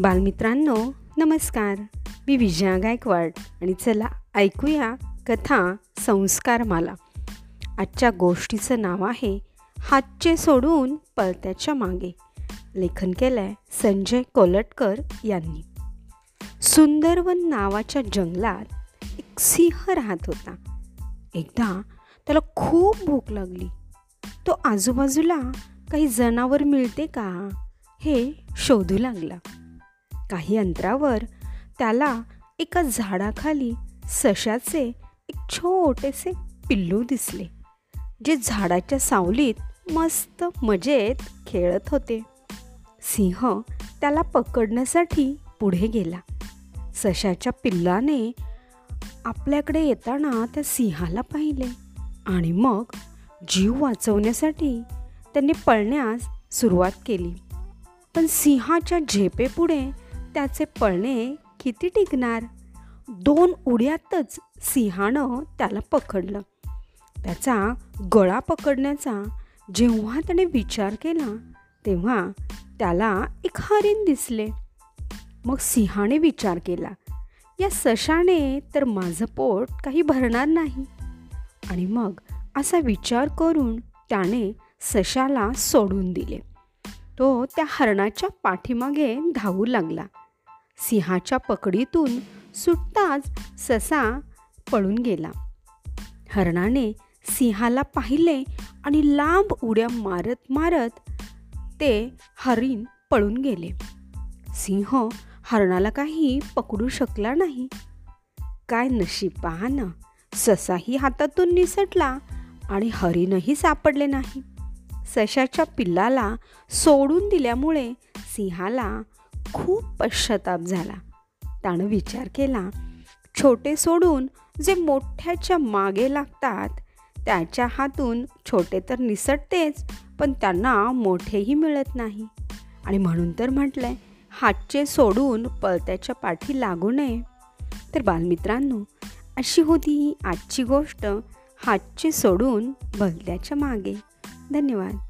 बालमित्रांनो नमस्कार. मी विजया गायकवाड आणि चला ऐकूया कथा संस्कार माला आजच्या गोष्टीचं नाव आहे हातचे सोडून पळत्याच्या मागे. लेखन केलं आहे संजय कोलटकर यांनी. सुंदरवन नावाच्या जंगलात एक सिंह राहत होता. एकदा त्याला खूप भूक लागली. तो आजूबाजूला काही जनावर मिळते का? हे शोधू लागला. काही अंतरावर त्याला एका झाडाखाली सशाचे एक छोटेसे पिल्लू दिसले जे झाडाच्या सावलीत मस्त मजेत खेळत होते. सिंह त्याला पकडण्यासाठी पुढे गेला. सशाच्या पिल्लाने आपल्याकडे येताना त्या सिंहाला पाहिले आणि मग जीव वाचवण्यासाठी त्यांनी पळण्यास सुरुवात केली. पण सिंहाच्या झेपेपुढे त्याचे पळणे किती टिकणार? दोन उड्यातच सिंहानं त्याला पकडलं. त्याचा गळा पकडण्याचा जेव्हा त्याने विचार केला तेव्हा त्याला एक हरिण दिसले. मग सिंहाने विचार केला या सशाने तर माझं पोट काही भरणार नाही. आणि मग असा विचार करून त्याने सशाला सोडून दिले. तो त्या हरणाच्या पाठीमागे धावू लागला. सिंहाच्या पकडीतून सुटताच ससा पळून गेला. हरणाने सिंहाला पाहिले आणि लांब उड्या मारत मारत ते हरिण पळून गेले. सिंह हरणाला काही पकडू शकला नाही. काय नशीब पहा ना ससाही हातातून निसटला आणि हरिणही सापडले नाही. सशाच्या पिल्लाला सोडून दिल्यामुळे सिंहाला खूप पश्चाताप झाला. त्यानं विचार केला छोटे सोडून जे मोठ्याच्या मागे लागतात त्याच्या हातून छोटे तर निसटतेच पण त्यांना मोठेही मिळत नाही. आणि म्हणून तर म्हटलंय हातचे सोडून पळत्याच्या पाठी लागू नये. तर बालमित्रांनो अशी होती आजची गोष्ट हातचे सोडून भलत्याच्या मागे. धन्यवाद.